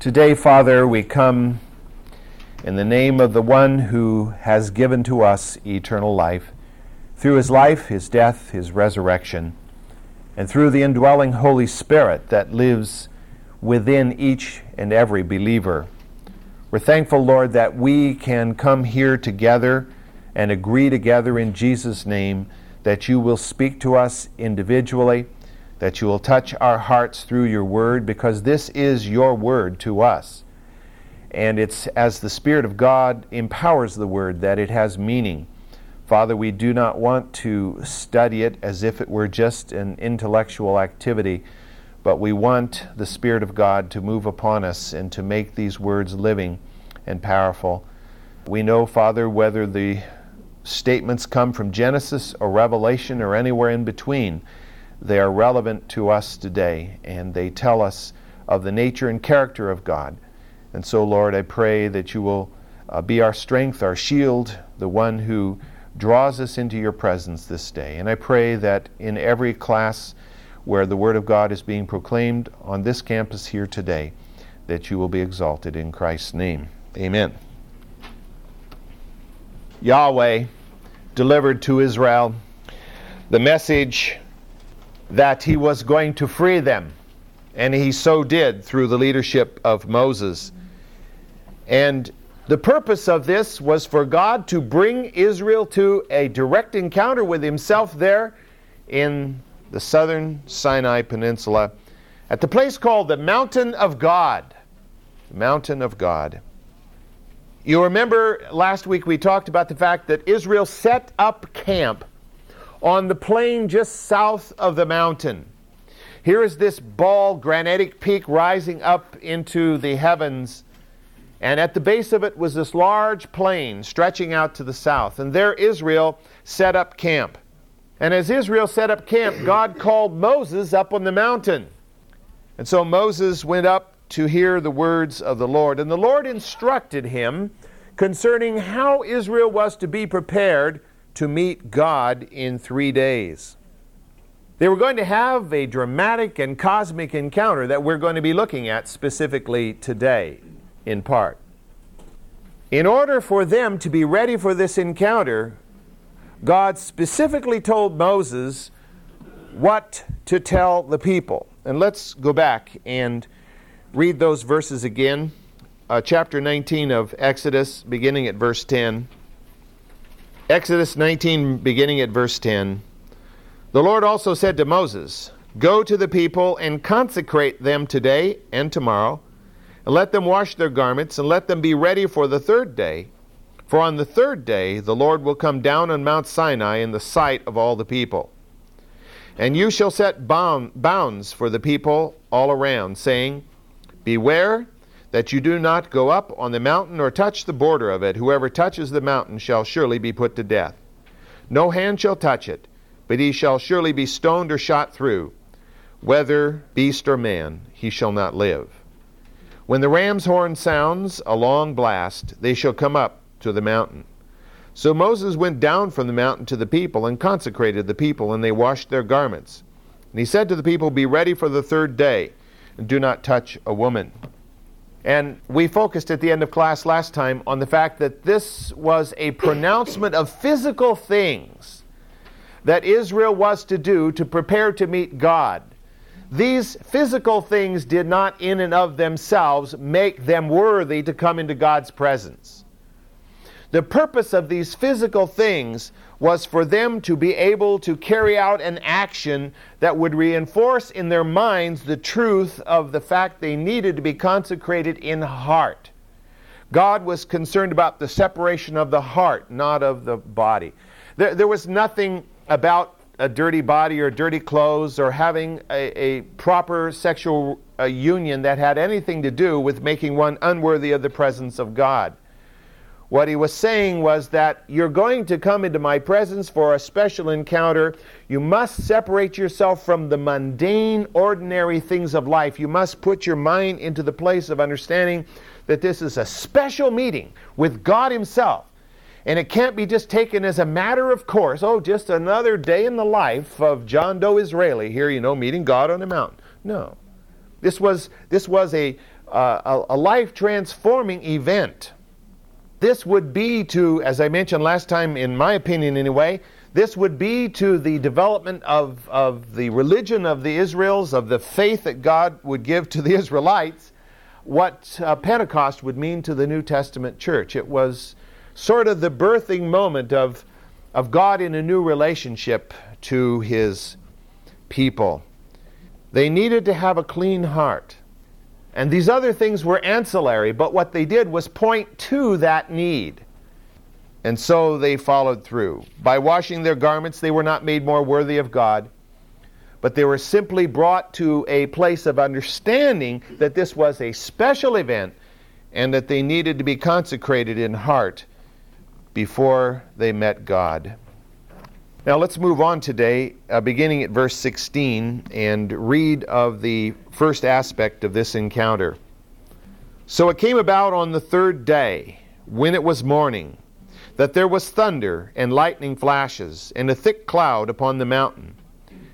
Today, Father, we come in the name of the one who has given to us eternal life through his life, his death, his resurrection, and through the indwelling Holy Spirit that lives within each and every believer. We're thankful, Lord, that we can come here together and agree together in Jesus' name that you will speak to us individually that you will touch our hearts through your word because this is your word to us. And it's as the Spirit of God empowers the word that it has meaning. Father, we do not want to study it as if it were just an intellectual activity, but we want the Spirit of God to move upon us and to make these words living and powerful. We know, Father, whether the statements come from Genesis or Revelation or anywhere in between, they are relevant to us today, and they tell us of the nature and character of God. And so, Lord, I pray that you will uh, be our strength, our shield, the one who draws us into your presence this day. And I pray that in every class where the Word of God is being proclaimed on this campus here today, that you will be exalted in Christ's name. Amen. Yahweh delivered to Israel the message that he was going to free them. And he so did through the leadership of Moses. And the purpose of this was for God to bring Israel to a direct encounter with himself there in the southern Sinai Peninsula at the place called the Mountain of God. Mountain of God. You remember last week we talked about the fact that Israel set up camp on the plain just south of the mountain. Here is this bald granitic peak rising up into the heavens, and at the base of it was this large plain stretching out to the south. And there Israel set up camp. And as Israel set up camp, God called Moses up on the mountain. And so Moses went up to hear the words of the Lord. And the Lord instructed him concerning how Israel was to be prepared to meet God in three days. They were going to have a dramatic and cosmic encounter that we're going to be looking at specifically today, in part. In order for them to be ready for this encounter, God specifically told Moses what to tell the people. And let's go back and read those verses again. Uh, chapter 19 of Exodus, beginning at verse 10. Exodus 19, beginning at verse 10. The Lord also said to Moses, Go to the people and consecrate them today and tomorrow, and let them wash their garments, and let them be ready for the third day. For on the third day the Lord will come down on Mount Sinai in the sight of all the people. And you shall set bound, bounds for the people all around, saying, Beware that you do not go up on the mountain or touch the border of it. Whoever touches the mountain shall surely be put to death. No hand shall touch it, but he shall surely be stoned or shot through. Whether beast or man, he shall not live. When the ram's horn sounds a long blast, they shall come up to the mountain. So Moses went down from the mountain to the people and consecrated the people, and they washed their garments. And he said to the people, Be ready for the third day, and do not touch a woman. And we focused at the end of class last time on the fact that this was a pronouncement of physical things that Israel was to do to prepare to meet God. These physical things did not, in and of themselves, make them worthy to come into God's presence. The purpose of these physical things was for them to be able to carry out an action that would reinforce in their minds the truth of the fact they needed to be consecrated in heart. God was concerned about the separation of the heart, not of the body. There, there was nothing about a dirty body or dirty clothes or having a, a proper sexual uh, union that had anything to do with making one unworthy of the presence of God. What he was saying was that you're going to come into my presence for a special encounter. You must separate yourself from the mundane, ordinary things of life. You must put your mind into the place of understanding that this is a special meeting with God Himself. And it can't be just taken as a matter of course. Oh, just another day in the life of John Doe Israeli here, you know, meeting God on a mountain. No. This was, this was a, uh, a, a life transforming event. This would be to, as I mentioned last time, in my opinion anyway, this would be to the development of, of the religion of the Israels, of the faith that God would give to the Israelites, what uh, Pentecost would mean to the New Testament church. It was sort of the birthing moment of, of God in a new relationship to his people. They needed to have a clean heart. And these other things were ancillary, but what they did was point to that need. And so they followed through. By washing their garments, they were not made more worthy of God, but they were simply brought to a place of understanding that this was a special event and that they needed to be consecrated in heart before they met God. Now let's move on today, uh, beginning at verse 16, and read of the first aspect of this encounter. So it came about on the third day, when it was morning, that there was thunder and lightning flashes, and a thick cloud upon the mountain,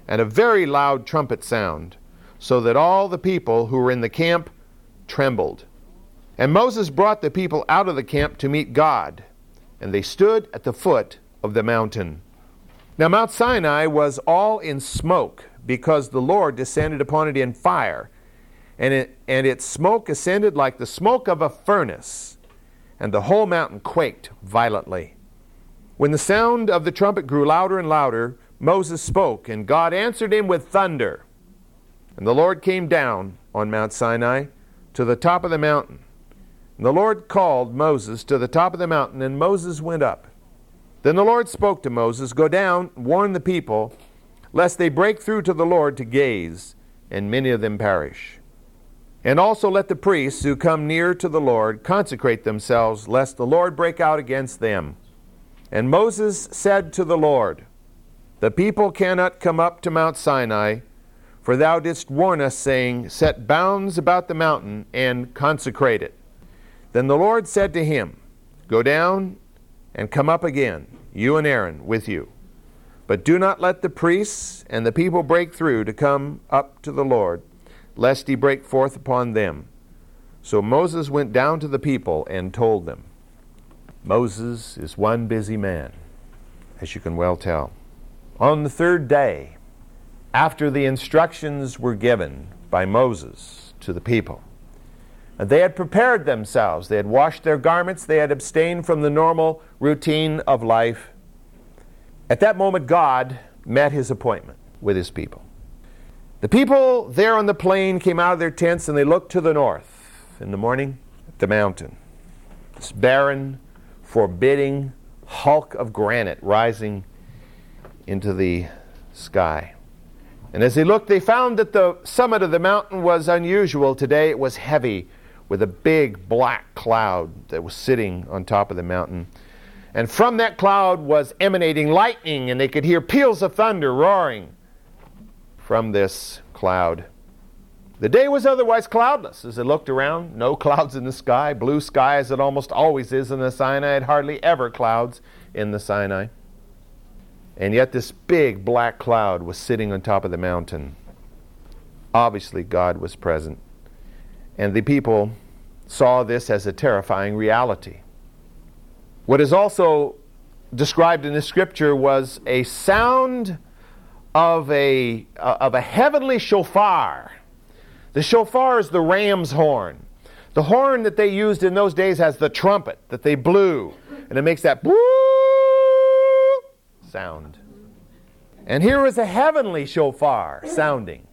and a very loud trumpet sound, so that all the people who were in the camp trembled. And Moses brought the people out of the camp to meet God, and they stood at the foot of the mountain. Now, Mount Sinai was all in smoke because the Lord descended upon it in fire, and, it, and its smoke ascended like the smoke of a furnace, and the whole mountain quaked violently. When the sound of the trumpet grew louder and louder, Moses spoke, and God answered him with thunder. And the Lord came down on Mount Sinai to the top of the mountain. And the Lord called Moses to the top of the mountain, and Moses went up. Then the Lord spoke to Moses Go down, warn the people, lest they break through to the Lord to gaze, and many of them perish. And also let the priests who come near to the Lord consecrate themselves, lest the Lord break out against them. And Moses said to the Lord, The people cannot come up to Mount Sinai, for thou didst warn us, saying, Set bounds about the mountain and consecrate it. Then the Lord said to him, Go down and come up again, you and Aaron with you. But do not let the priests and the people break through to come up to the Lord, lest he break forth upon them. So Moses went down to the people and told them. Moses is one busy man, as you can well tell. On the third day, after the instructions were given by Moses to the people, they had prepared themselves. They had washed their garments. They had abstained from the normal routine of life. At that moment, God met his appointment with his people. The people there on the plain came out of their tents and they looked to the north in the morning at the mountain. This barren, forbidding hulk of granite rising into the sky. And as they looked, they found that the summit of the mountain was unusual today. It was heavy with a big black cloud that was sitting on top of the mountain. And from that cloud was emanating lightning, and they could hear peals of thunder roaring from this cloud. The day was otherwise cloudless as they looked around. No clouds in the sky, blue sky as it almost always is in the Sinai, and hardly ever clouds in the Sinai. And yet, this big black cloud was sitting on top of the mountain. Obviously, God was present. And the people saw this as a terrifying reality. What is also described in the scripture was a sound of a, uh, of a heavenly shofar. The shofar is the ram's horn. The horn that they used in those days has the trumpet that they blew, and it makes that sound. And here was a heavenly shofar sounding.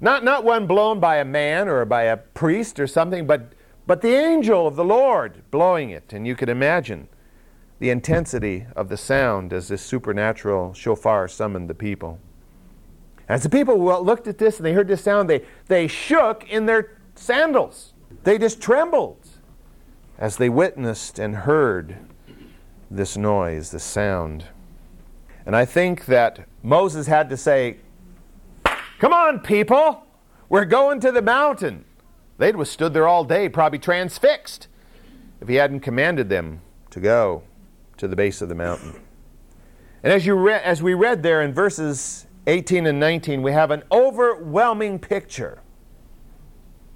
Not, not one blown by a man or by a priest or something, but, but the angel of the Lord blowing it. And you could imagine the intensity of the sound as this supernatural shofar summoned the people. As the people looked at this and they heard this sound, they, they shook in their sandals. They just trembled as they witnessed and heard this noise, this sound. And I think that Moses had to say, Come on, people. We're going to the mountain. They'd have stood there all day, probably transfixed, if he hadn't commanded them to go to the base of the mountain. And as, you re- as we read there in verses 18 and 19, we have an overwhelming picture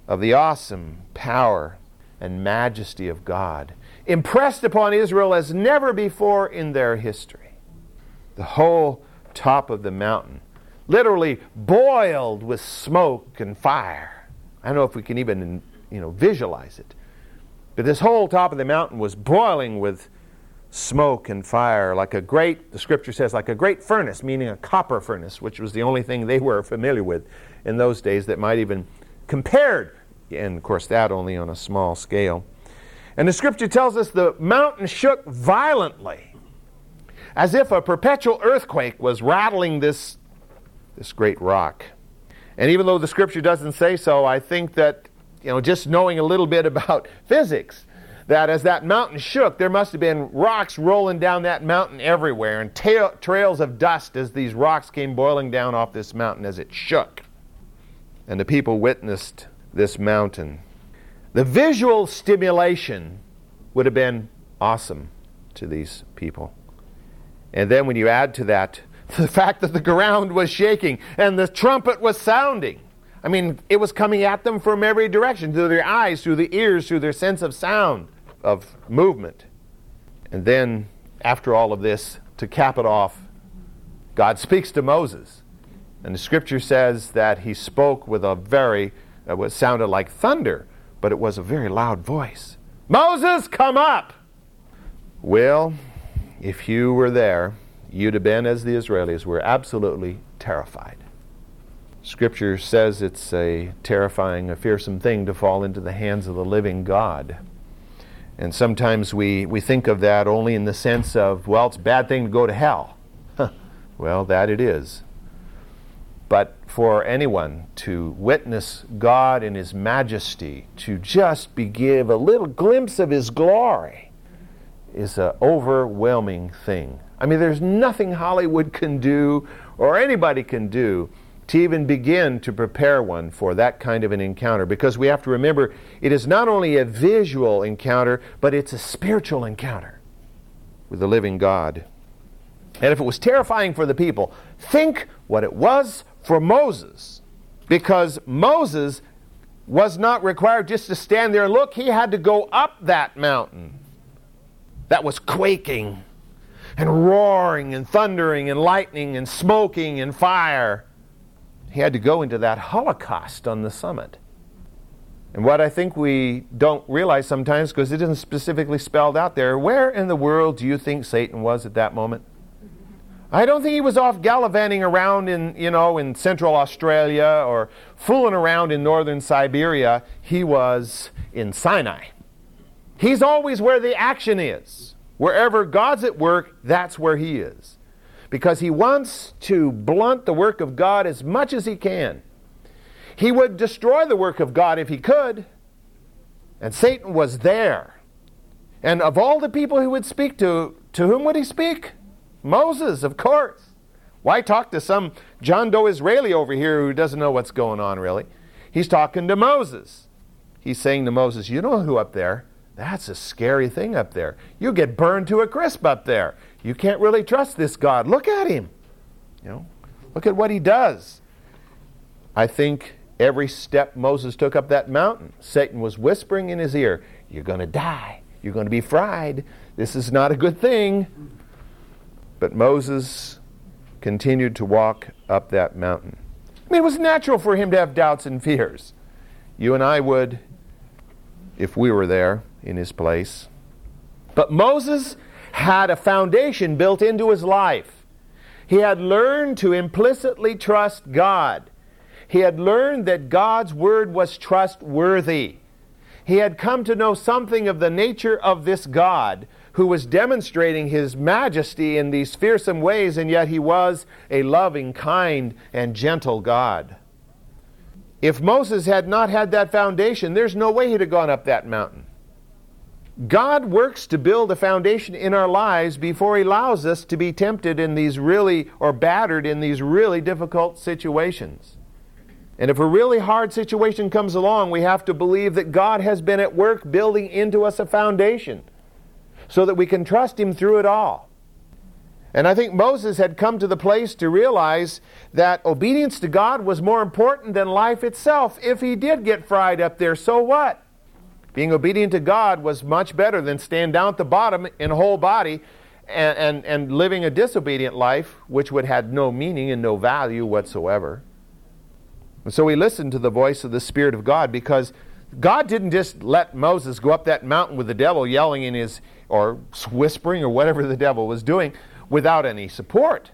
of the awesome power and majesty of God, impressed upon Israel as never before in their history. The whole top of the mountain literally boiled with smoke and fire. I don't know if we can even you know visualize it. But this whole top of the mountain was boiling with smoke and fire, like a great, the scripture says, like a great furnace, meaning a copper furnace, which was the only thing they were familiar with in those days that might even compared, and of course that only on a small scale. And the scripture tells us the mountain shook violently, as if a perpetual earthquake was rattling this, this great rock. And even though the scripture doesn't say so, I think that, you know, just knowing a little bit about physics, that as that mountain shook, there must have been rocks rolling down that mountain everywhere and ta- trails of dust as these rocks came boiling down off this mountain as it shook. And the people witnessed this mountain. The visual stimulation would have been awesome to these people. And then when you add to that the fact that the ground was shaking and the trumpet was sounding, I mean, it was coming at them from every direction through their eyes, through the ears, through their sense of sound of movement. And then, after all of this, to cap it off, God speaks to Moses. And the scripture says that he spoke with a very, uh, what sounded like thunder, but it was a very loud voice Moses, come up! Well, if you were there, you'd have been, as the Israelis were, absolutely terrified. Scripture says it's a terrifying, a fearsome thing to fall into the hands of the living God. And sometimes we, we think of that only in the sense of, well, it's a bad thing to go to hell. well, that it is. But for anyone to witness God in His majesty, to just be give a little glimpse of His glory, is an overwhelming thing. I mean, there's nothing Hollywood can do or anybody can do to even begin to prepare one for that kind of an encounter because we have to remember it is not only a visual encounter, but it's a spiritual encounter with the living God. And if it was terrifying for the people, think what it was for Moses. Because Moses was not required just to stand there and look, he had to go up that mountain that was quaking and roaring and thundering and lightning and smoking and fire he had to go into that holocaust on the summit. And what I think we don't realize sometimes, because it isn't specifically spelled out there, where in the world do you think Satan was at that moment? I don't think he was off gallivanting around in, you know, in central Australia or fooling around in northern Siberia. He was in Sinai. He's always where the action is. Wherever God's at work, that's where he is because he wants to blunt the work of God as much as he can. He would destroy the work of God if he could, and Satan was there. And of all the people he would speak to, to whom would he speak? Moses, of course. Why talk to some John Doe Israeli over here who doesn't know what's going on, really? He's talking to Moses. He's saying to Moses, You know who up there? That's a scary thing up there. You get burned to a crisp up there. You can't really trust this God. Look at him. You know, look at what he does. I think every step Moses took up that mountain, Satan was whispering in his ear, You're going to die. You're going to be fried. This is not a good thing. But Moses continued to walk up that mountain. I mean, it was natural for him to have doubts and fears. You and I would if we were there in his place. But Moses had a foundation built into his life. He had learned to implicitly trust God. He had learned that God's word was trustworthy. He had come to know something of the nature of this God who was demonstrating his majesty in these fearsome ways, and yet he was a loving, kind, and gentle God. If Moses had not had that foundation, there's no way he'd have gone up that mountain. God works to build a foundation in our lives before He allows us to be tempted in these really, or battered in these really difficult situations. And if a really hard situation comes along, we have to believe that God has been at work building into us a foundation so that we can trust Him through it all. And I think Moses had come to the place to realize that obedience to God was more important than life itself. If he did get fried up there, so what? Being obedient to God was much better than staying down at the bottom in a whole body and, and, and living a disobedient life, which would have no meaning and no value whatsoever. And so we listened to the voice of the Spirit of God because God didn't just let Moses go up that mountain with the devil yelling in his, or whispering, or whatever the devil was doing without any support.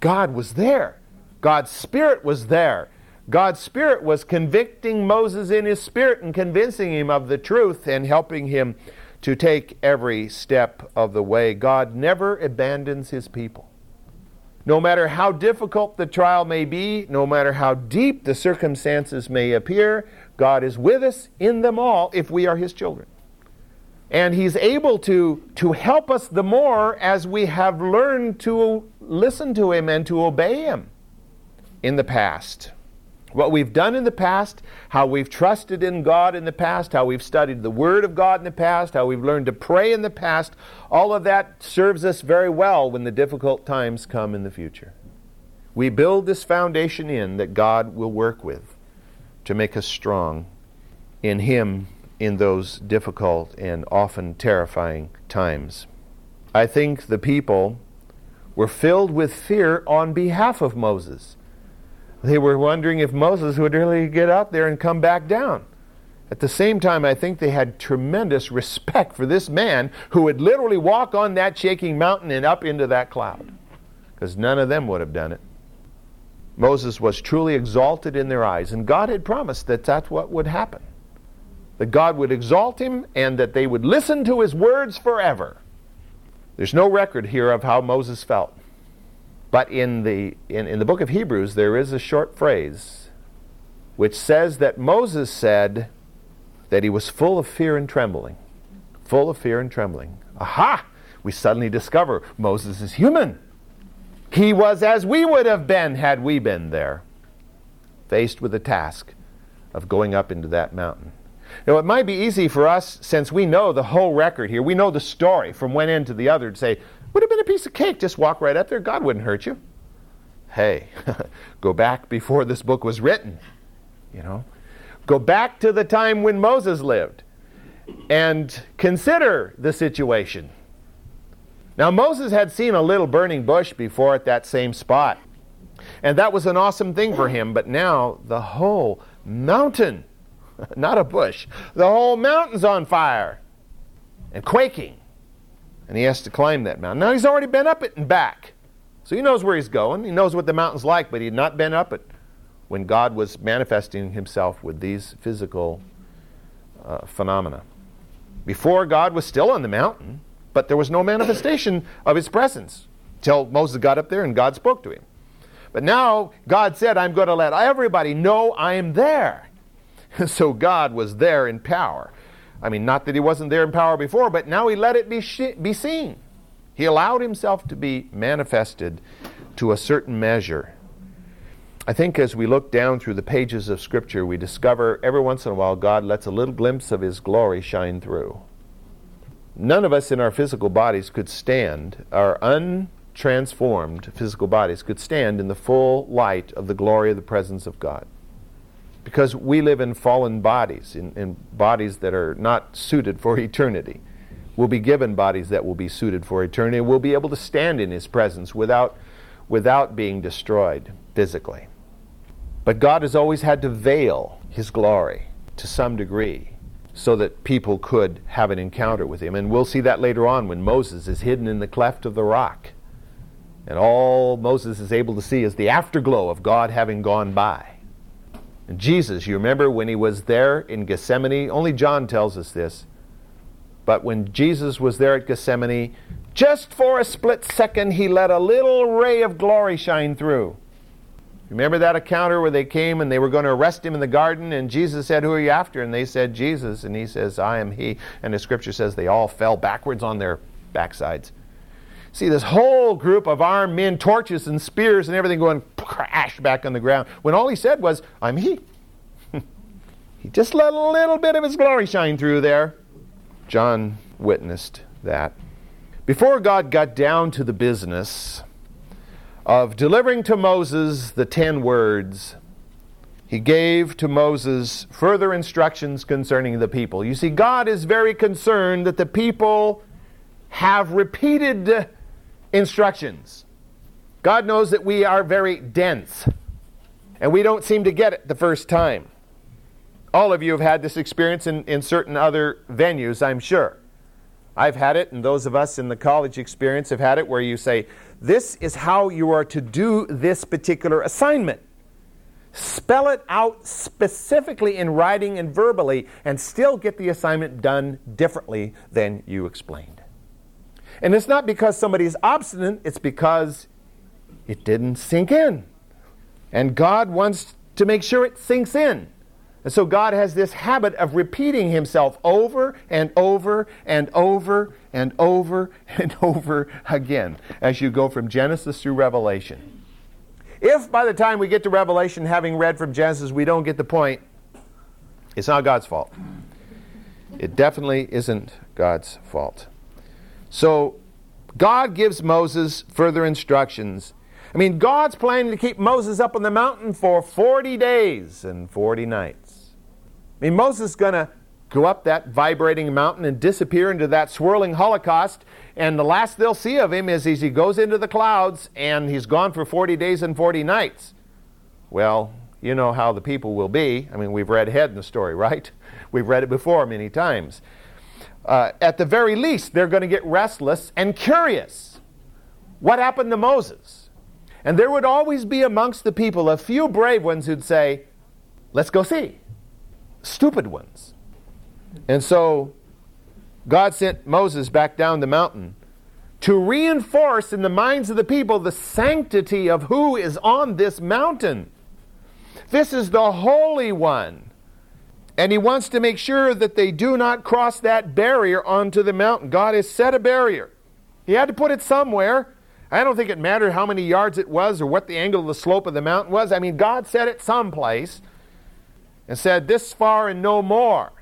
God was there. God's Spirit was there. God's Spirit was convicting Moses in his spirit and convincing him of the truth and helping him to take every step of the way. God never abandons his people. No matter how difficult the trial may be, no matter how deep the circumstances may appear, God is with us in them all if we are his children. And he's able to, to help us the more as we have learned to listen to him and to obey him in the past. What we've done in the past, how we've trusted in God in the past, how we've studied the Word of God in the past, how we've learned to pray in the past, all of that serves us very well when the difficult times come in the future. We build this foundation in that God will work with to make us strong in Him in those difficult and often terrifying times. I think the people were filled with fear on behalf of Moses. They were wondering if Moses would really get out there and come back down. At the same time, I think they had tremendous respect for this man who would literally walk on that shaking mountain and up into that cloud, because none of them would have done it. Moses was truly exalted in their eyes, and God had promised that that's what would happen that God would exalt him and that they would listen to his words forever. There's no record here of how Moses felt. But in the, in, in the book of Hebrews, there is a short phrase which says that Moses said that he was full of fear and trembling. Full of fear and trembling. Aha! We suddenly discover Moses is human. He was as we would have been had we been there, faced with the task of going up into that mountain. Now, it might be easy for us, since we know the whole record here, we know the story from one end to the other, to say, would have been a piece of cake, just walk right up there, God wouldn't hurt you. Hey, go back before this book was written, you know. Go back to the time when Moses lived and consider the situation. Now, Moses had seen a little burning bush before at that same spot, and that was an awesome thing for him, but now the whole mountain not a bush. The whole mountain's on fire and quaking. And he has to climb that mountain. Now he's already been up it and back. So he knows where he's going. He knows what the mountain's like, but he had not been up it when God was manifesting himself with these physical uh, phenomena. Before, God was still on the mountain, but there was no manifestation of his presence till Moses got up there and God spoke to him. But now God said, I'm going to let everybody know I am there. so God was there in power. I mean, not that he wasn't there in power before, but now he let it be, sh- be seen. He allowed himself to be manifested to a certain measure. I think as we look down through the pages of Scripture, we discover every once in a while God lets a little glimpse of His glory shine through. None of us in our physical bodies could stand, our untransformed physical bodies could stand in the full light of the glory of the presence of God because we live in fallen bodies, in, in, bodies that are not suited for eternity. We'll be given bodies that will be suited for eternity. We'll be able to stand in His presence without, without being destroyed physically. But God has always had to veil His glory to some degree so that people could have an encounter with Him. And we'll see that later on when Moses is hidden in the cleft of the rock. And all Moses is able to see is the afterglow of God having gone by. And Jesus, you remember when he was there in Gethsemane? Only John tells us this. But when Jesus was there at Gethsemane, just for a split second, he let a little ray of glory shine through. Remember that encounter where they came and they were going to arrest him in the garden, and Jesus said, Who are you after? And they said, Jesus. And he says, I am he. And the scripture says they all fell backwards on their backsides. See this whole group of armed men, torches and spears and everything going crash back on the ground when all he said was, I'm he. he just let a little bit of his glory shine through there. John witnessed that. Before God got down to the business of delivering to Moses the ten words, he gave to Moses further instructions concerning the people. You see, God is very concerned that the people have repeated instructions. God knows that we are very dense and we don't seem to get it the first time. All of you have had this experience in, in certain other venues, I'm sure. I've had it, and those of us in the college experience have had it where you say, This is how you are to do this particular assignment. Spell it out specifically in writing and verbally, and still get the assignment done differently than you explained. And it's not because somebody's obstinate, it's because it didn't sink in. And God wants to make sure it sinks in. And so God has this habit of repeating himself over and over and over and over and over again as you go from Genesis through Revelation. If by the time we get to Revelation, having read from Genesis, we don't get the point, it's not God's fault. It definitely isn't God's fault. So God gives Moses further instructions I mean, God's planning to keep Moses up on the mountain for 40 days and 40 nights. I mean, Moses is going to go up that vibrating mountain and disappear into that swirling holocaust, and the last they'll see of him is as he goes into the clouds and he's gone for 40 days and 40 nights. Well, you know how the people will be. I mean, we've read ahead in the story, right? We've read it before many times. Uh, at the very least, they're going to get restless and curious. What happened to Moses? And there would always be amongst the people a few brave ones who'd say, Let's go see. Stupid ones. And so God sent Moses back down the mountain to reinforce in the minds of the people the sanctity of who is on this mountain. This is the Holy One. And he wants to make sure that they do not cross that barrier onto the mountain. God has set a barrier. He had to put it somewhere. I don't think it mattered how many yards it was or what the angle of the slope of the mountain was. I mean, God set it someplace and said, This far and no more.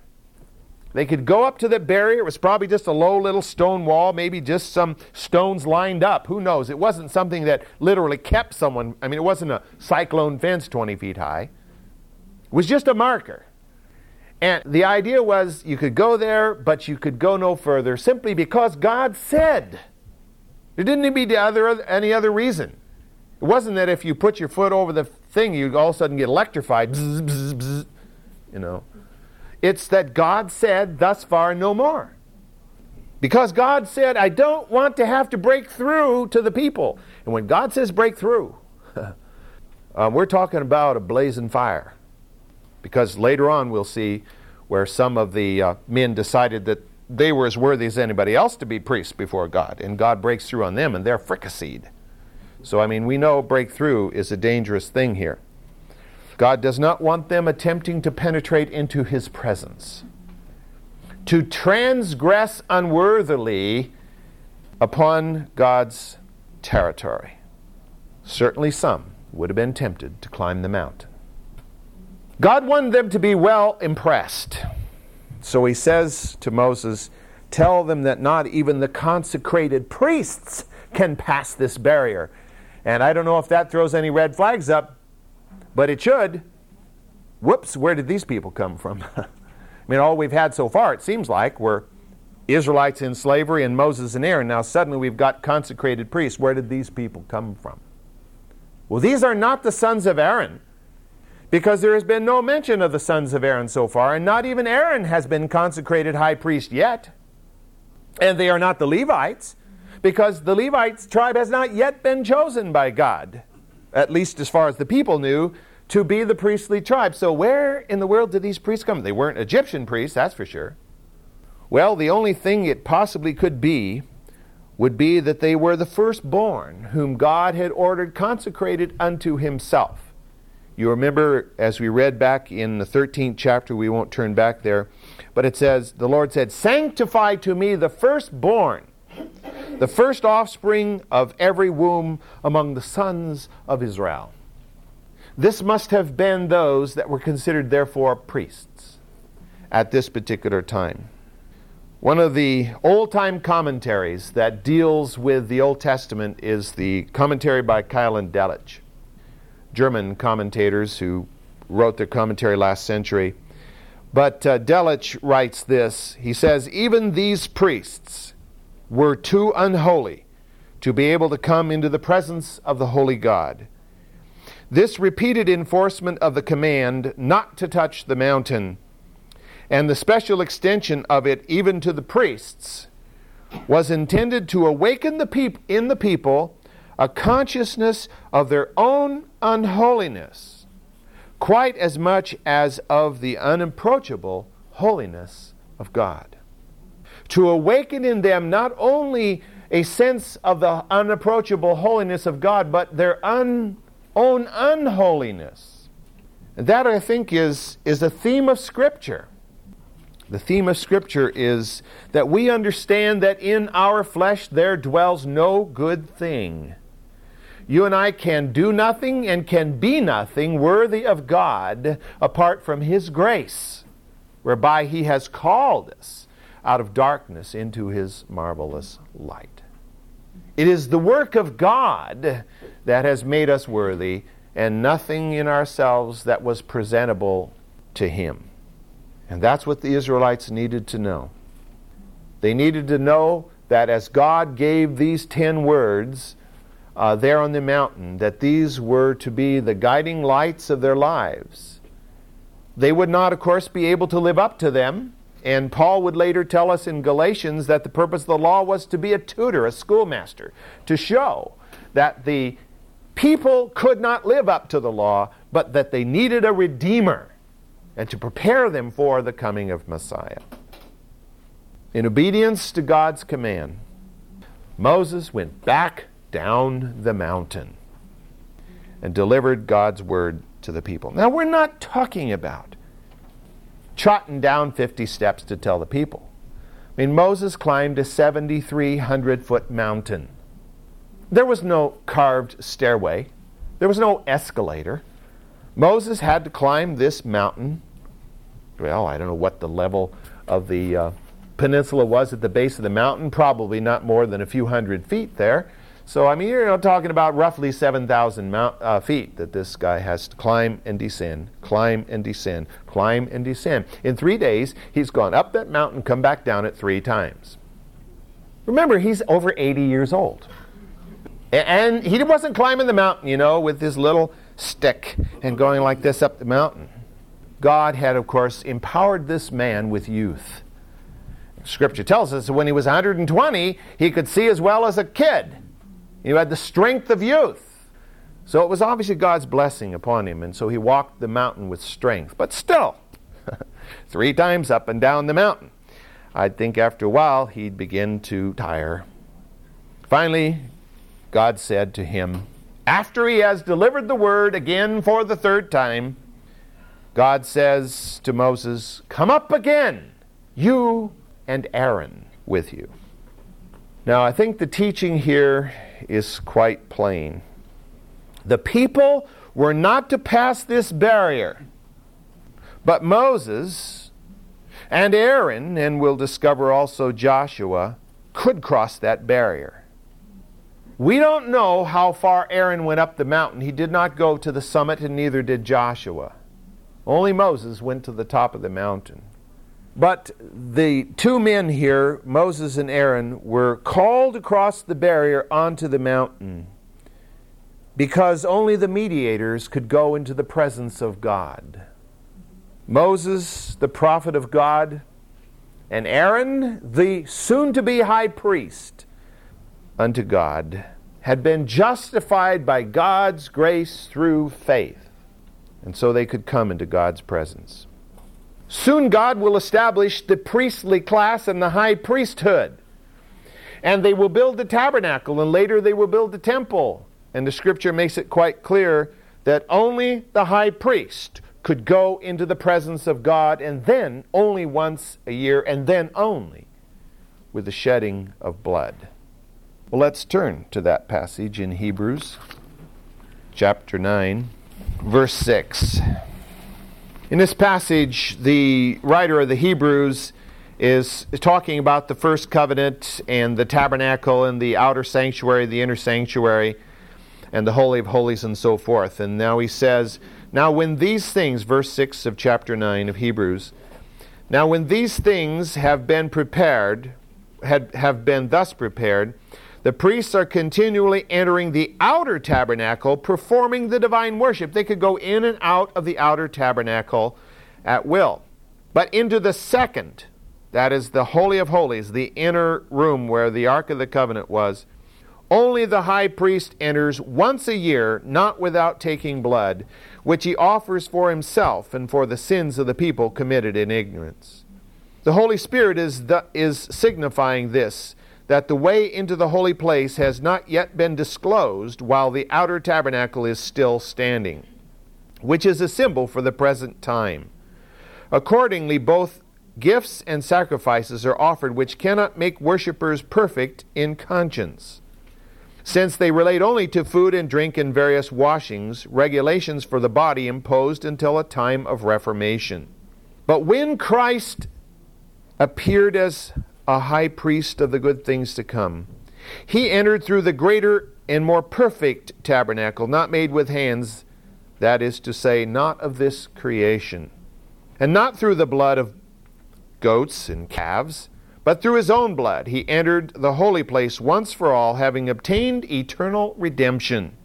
They could go up to the barrier. It was probably just a low little stone wall, maybe just some stones lined up. Who knows? It wasn't something that literally kept someone. I mean, it wasn't a cyclone fence 20 feet high. It was just a marker. And the idea was you could go there, but you could go no further simply because God said. There didn't need be other, any other reason. It wasn't that if you put your foot over the thing, you'd all of a sudden get electrified. Bzz, bzz, bzz, you know. It's that God said, thus far, no more. Because God said, I don't want to have to break through to the people. And when God says break through, um, we're talking about a blazing fire. Because later on we'll see where some of the uh, men decided that they were as worthy as anybody else to be priests before God, and God breaks through on them, and they're fricasseed. So, I mean, we know breakthrough is a dangerous thing here. God does not want them attempting to penetrate into His presence. To transgress unworthily upon God's territory. Certainly some would have been tempted to climb the mountain. God wanted them to be well impressed. So he says to Moses, Tell them that not even the consecrated priests can pass this barrier. And I don't know if that throws any red flags up, but it should. Whoops, where did these people come from? I mean, all we've had so far, it seems like, were Israelites in slavery and Moses and Aaron. Now suddenly we've got consecrated priests. Where did these people come from? Well, these are not the sons of Aaron because there has been no mention of the sons of Aaron so far, and not even Aaron has been consecrated high priest yet. And they are not the Levites, because the Levites tribe has not yet been chosen by God, at least as far as the people knew, to be the priestly tribe. So, where in the world did these priests come? They weren't Egyptian priests, that's for sure. Well, the only thing it possibly could be would be that they were the firstborn, whom God had ordered consecrated unto himself. You remember, as we read back in the 13th chapter, we won't turn back there, but it says, The Lord said, Sanctify to me the firstborn, the first offspring of every womb among the sons of Israel. This must have been those that were considered, therefore, priests at this particular time. One of the old time commentaries that deals with the Old Testament is the commentary by Keil and Delitzsch, German commentators who wrote their commentary last century. But uh, Delitzsch writes this He says, Even these priests were too unholy to be able to come into the presence of the holy God. This repeated enforcement of the command not to touch the mountain and the special extension of it even to the priests was intended to awaken the peop- in the people a consciousness of their own unholiness quite as much as of the unapproachable holiness of God. To awaken in them not only a sense of the unapproachable holiness of God, but their un- own unholiness. And that, I think, is, is a theme of Scripture. The theme of Scripture is that we understand that in our flesh there dwells no good thing. You and I can do nothing and can be nothing worthy of God apart from His grace, whereby He has called us out of darkness into His marvelous light. It is the work of God that has made us worthy, and nothing in ourselves that was presentable to Him. And that's what the Israelites needed to know. They needed to know that as God gave these ten words uh, there on the mountain, that these were to be the guiding lights of their lives. They would not, of course, be able to live up to them. And Paul would later tell us in Galatians that the purpose of the law was to be a tutor, a schoolmaster, to show that the people could not live up to the law, but that they needed a redeemer and to prepare them for the coming of Messiah. In obedience to God's command, Moses went back down the mountain and delivered God's word to the people. Now, we're not talking about trotting down 50 steps to tell the people. I mean, Moses climbed a 7,300 foot mountain. There was no carved stairway, there was no escalator. Moses had to climb this mountain well, I don't know what the level of the uh, peninsula was at the base of the mountain, probably not more than a few hundred feet there. So, I mean, you're talking about roughly 7,000 uh, feet that this guy has to climb and descend, climb and descend, climb and descend. In three days, he's gone up that mountain, come back down it three times. Remember, he's over 80 years old. And he wasn't climbing the mountain, you know, with his little stick and going like this up the mountain. God had, of course, empowered this man with youth. Scripture tells us that when he was 120, he could see as well as a kid. He had the strength of youth. So it was obviously God's blessing upon him, and so he walked the mountain with strength. But still, three times up and down the mountain. I'd think after a while he'd begin to tire. Finally, God said to him, after he has delivered the word again for the third time, God says to Moses, Come up again, you and Aaron with you. Now, I think the teaching here is quite plain. The people were not to pass this barrier, but Moses and Aaron, and we'll discover also Joshua, could cross that barrier. We don't know how far Aaron went up the mountain. He did not go to the summit, and neither did Joshua. Only Moses went to the top of the mountain. But the two men here, Moses and Aaron, were called across the barrier onto the mountain because only the mediators could go into the presence of God. Moses, the prophet of God, and Aaron, the soon to be high priest unto God, had been justified by God's grace through faith and so they could come into God's presence. Soon God will establish the priestly class and the high priesthood. And they will build the tabernacle, and later they will build the temple. And the scripture makes it quite clear that only the high priest could go into the presence of God, and then only once a year, and then only with the shedding of blood. Well, let's turn to that passage in Hebrews chapter 9 verse 6. In this passage, the writer of the Hebrews is talking about the first covenant and the tabernacle and the outer sanctuary, the inner sanctuary, and the Holy of Holies and so forth. And now he says, Now when these things, verse 6 of chapter 9 of Hebrews, now when these things have been prepared, had, have been thus prepared, the priests are continually entering the outer tabernacle, performing the divine worship. They could go in and out of the outer tabernacle at will. But into the second, that is the Holy of Holies, the inner room where the Ark of the Covenant was, only the high priest enters once a year, not without taking blood, which he offers for himself and for the sins of the people committed in ignorance. The Holy Spirit is, the, is signifying this that the way into the holy place has not yet been disclosed while the outer tabernacle is still standing, which is a symbol for the present time. Accordingly, both gifts and sacrifices are offered which cannot make worshippers perfect in conscience. Since they relate only to food and drink and various washings, regulations for the body imposed until a time of reformation. But when Christ appeared as a high priest of the good things to come. He entered through the greater and more perfect tabernacle, not made with hands, that is to say, not of this creation, and not through the blood of goats and calves, but through his own blood. He entered the holy place once for all, having obtained eternal redemption.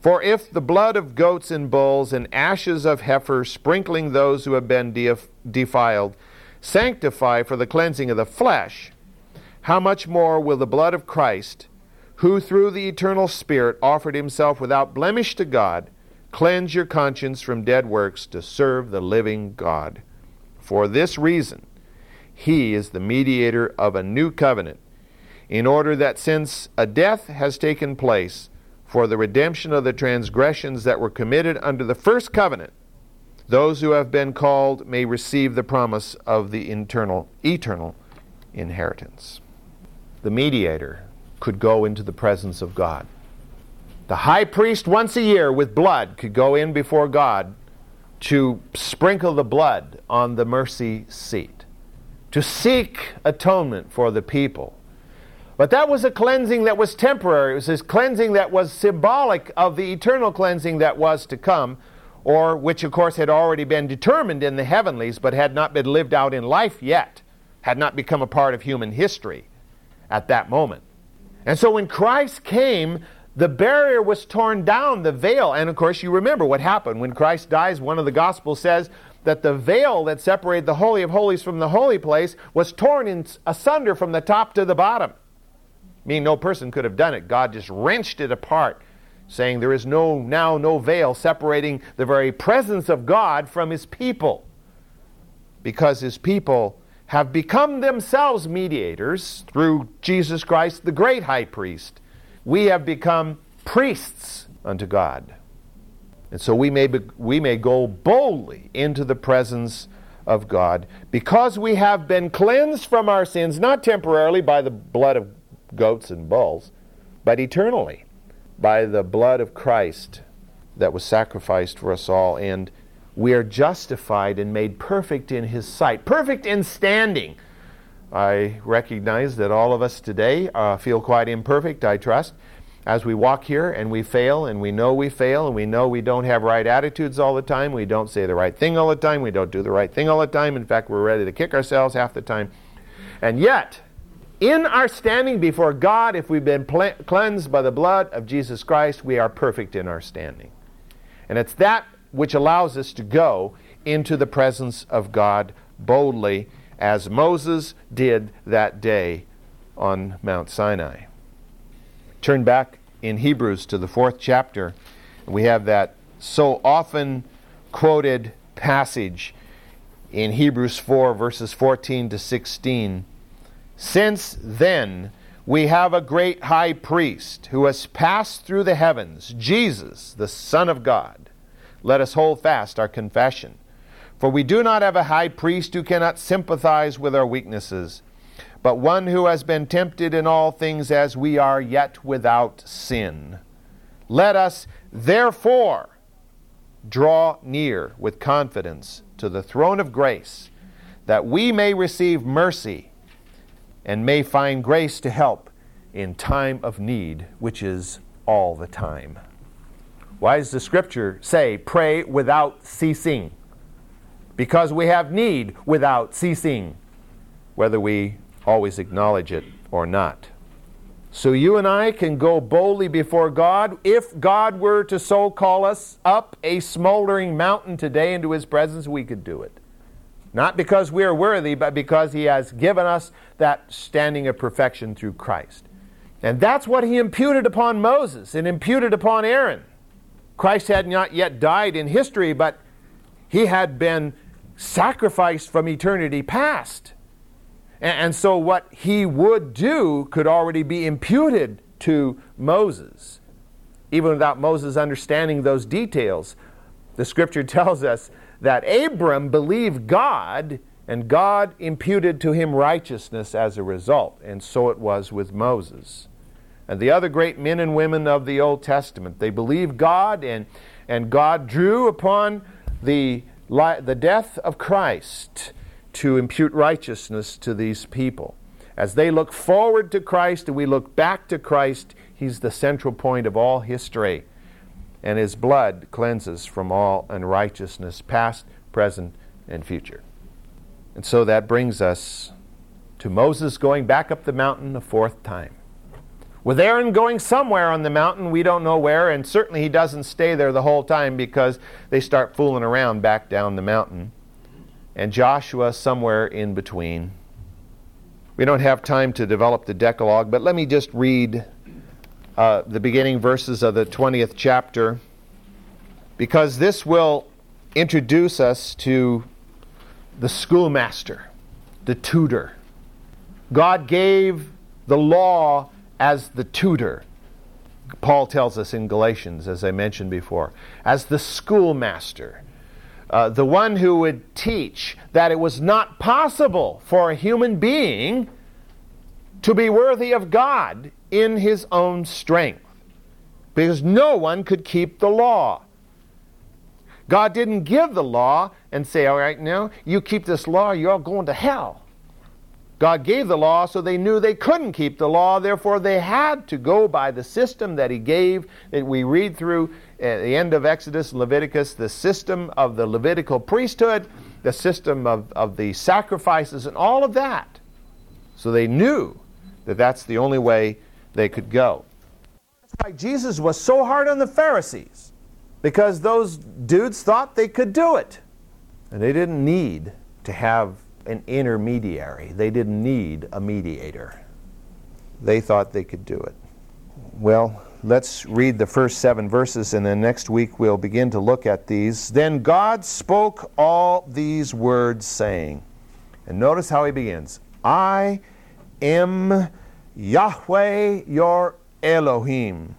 For if the blood of goats and bulls and ashes of heifers, sprinkling those who have been defiled, sanctify for the cleansing of the flesh, how much more will the blood of Christ, who through the eternal Spirit offered himself without blemish to God, cleanse your conscience from dead works to serve the living God? For this reason, he is the mediator of a new covenant, in order that since a death has taken place for the redemption of the transgressions that were committed under the first covenant, those who have been called may receive the promise of the internal, eternal inheritance. The mediator could go into the presence of God. The high priest, once a year with blood, could go in before God to sprinkle the blood on the mercy seat, to seek atonement for the people. But that was a cleansing that was temporary. It was this cleansing that was symbolic of the eternal cleansing that was to come or which of course had already been determined in the heavenlies but had not been lived out in life yet, had not become a part of human history at that moment. And so when Christ came, the barrier was torn down, the veil. And of course, you remember what happened. When Christ dies, one of the Gospels says that the veil that separated the Holy of Holies from the holy place was torn in asunder from the top to the bottom. Meaning no person could have done it. God just wrenched it apart saying there is no now no veil separating the very presence of God from his people. Because his people have become themselves mediators through Jesus Christ the great high priest. We have become priests unto God. And so we may be, we may go boldly into the presence of God. Because we have been cleansed from our sins not temporarily by the blood of goats and bulls but eternally by the blood of Christ that was sacrificed for us all, and we are justified and made perfect in His sight, perfect in standing. I recognize that all of us today uh, feel quite imperfect, I trust, as we walk here and we fail, and we know we fail, and we know we don't have right attitudes all the time, we don't say the right thing all the time, we don't do the right thing all the time. In fact, we're ready to kick ourselves half the time. And yet, in our standing before God, if we've been ple- cleansed by the blood of Jesus Christ, we are perfect in our standing. And it's that which allows us to go into the presence of God boldly, as Moses did that day on Mount Sinai. Turn back in Hebrews to the fourth chapter. We have that so often quoted passage in Hebrews 4, verses 14 to 16 since then, we have a great high priest who has passed through the heavens, Jesus, the Son of God. Let us hold fast our confession. For we do not have a high priest who cannot sympathize with our weaknesses, but one who has been tempted in all things as we are, yet without sin. Let us, therefore, draw near with confidence to the throne of grace that we may receive mercy and may find grace to help in time of need, which is all the time. Why does the scripture say, pray without ceasing? Because we have need without ceasing, whether we always acknowledge it or not. So you and I can go boldly before God. If God were to so call us up a smoldering mountain today into His presence, we could do it. Not because we are worthy, but because He has given us that standing of perfection through Christ. And that's what He imputed upon Moses and imputed upon Aaron. Christ had not yet died in history, but He had been sacrificed from eternity past. And, so what He would do could already be imputed to Moses. Even without Moses understanding those details, the scripture tells us that Abram believed God, and God imputed to him righteousness as a result. And so it was with Moses. And the other great men and women of the Old Testament, they believed God, and, and God drew upon the, the death of Christ to impute righteousness to these people. As they look forward to Christ and we look back to Christ, He's the central point of all history and his blood cleanses from all unrighteousness, past, present, and future. And so that brings us to Moses going back up the mountain a fourth time. With Aaron going somewhere on the mountain, we don't know where, and certainly he doesn't stay there the whole time because they start fooling around back down the mountain. And Joshua somewhere in between. We don't have time to develop the Decalogue, but let me just read uh, the beginning verses of the 20th chapter, because this will introduce us to the schoolmaster, the tutor. God gave the law as the tutor. Paul tells us in Galatians, as I mentioned before, as the schoolmaster. Uh, the one who would teach that it was not possible for a human being to be worthy of God in his own strength because no one could keep the law. God didn't give the law and say, All right, now you keep this law, you're all going to hell. God gave the law so they knew they couldn't keep the law, therefore, they had to go by the system that He gave that we read through at the end of Exodus and Leviticus the system of the Levitical priesthood, the system of, of the sacrifices, and all of that. So they knew that that's the only way they could go. That's why Jesus was so hard on the Pharisees, because those dudes thought they could do it. And they didn't need to have an intermediary, they didn't need a mediator. They thought they could do it. Well, let's read the first seven verses, and then next week we'll begin to look at these. Then God spoke all these words, saying, and notice how he begins I am Yahweh your Elohim,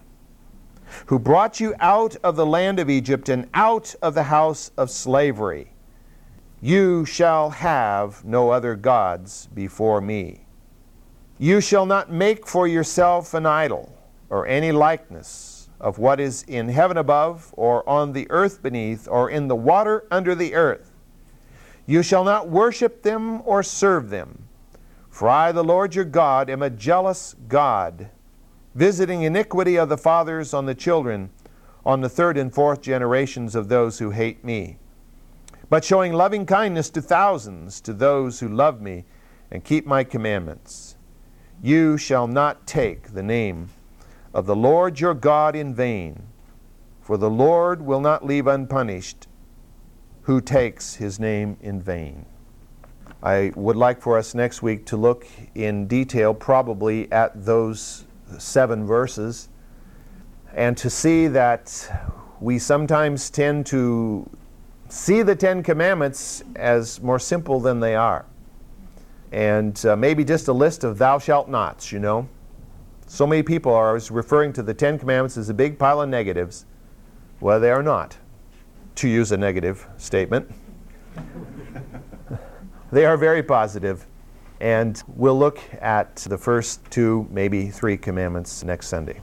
who brought you out of the land of Egypt and out of the house of slavery. You shall have no other gods before me. You shall not make for yourself an idol or any likeness of what is in heaven above, or on the earth beneath, or in the water under the earth. You shall not worship them or serve them. For I, the Lord your God, am a jealous God, visiting iniquity of the fathers on the children, on the third and fourth generations of those who hate me, but showing loving kindness to thousands, to those who love me and keep my commandments. You shall not take the name of the Lord your God in vain, for the Lord will not leave unpunished who takes his name in vain. I would like for us next week to look in detail, probably at those seven verses, and to see that we sometimes tend to see the Ten Commandments as more simple than they are. And uh, maybe just a list of thou shalt nots, you know. So many people are referring to the Ten Commandments as a big pile of negatives. Well, they are not, to use a negative statement. They are very positive, and we'll look at the first two, maybe three commandments next Sunday.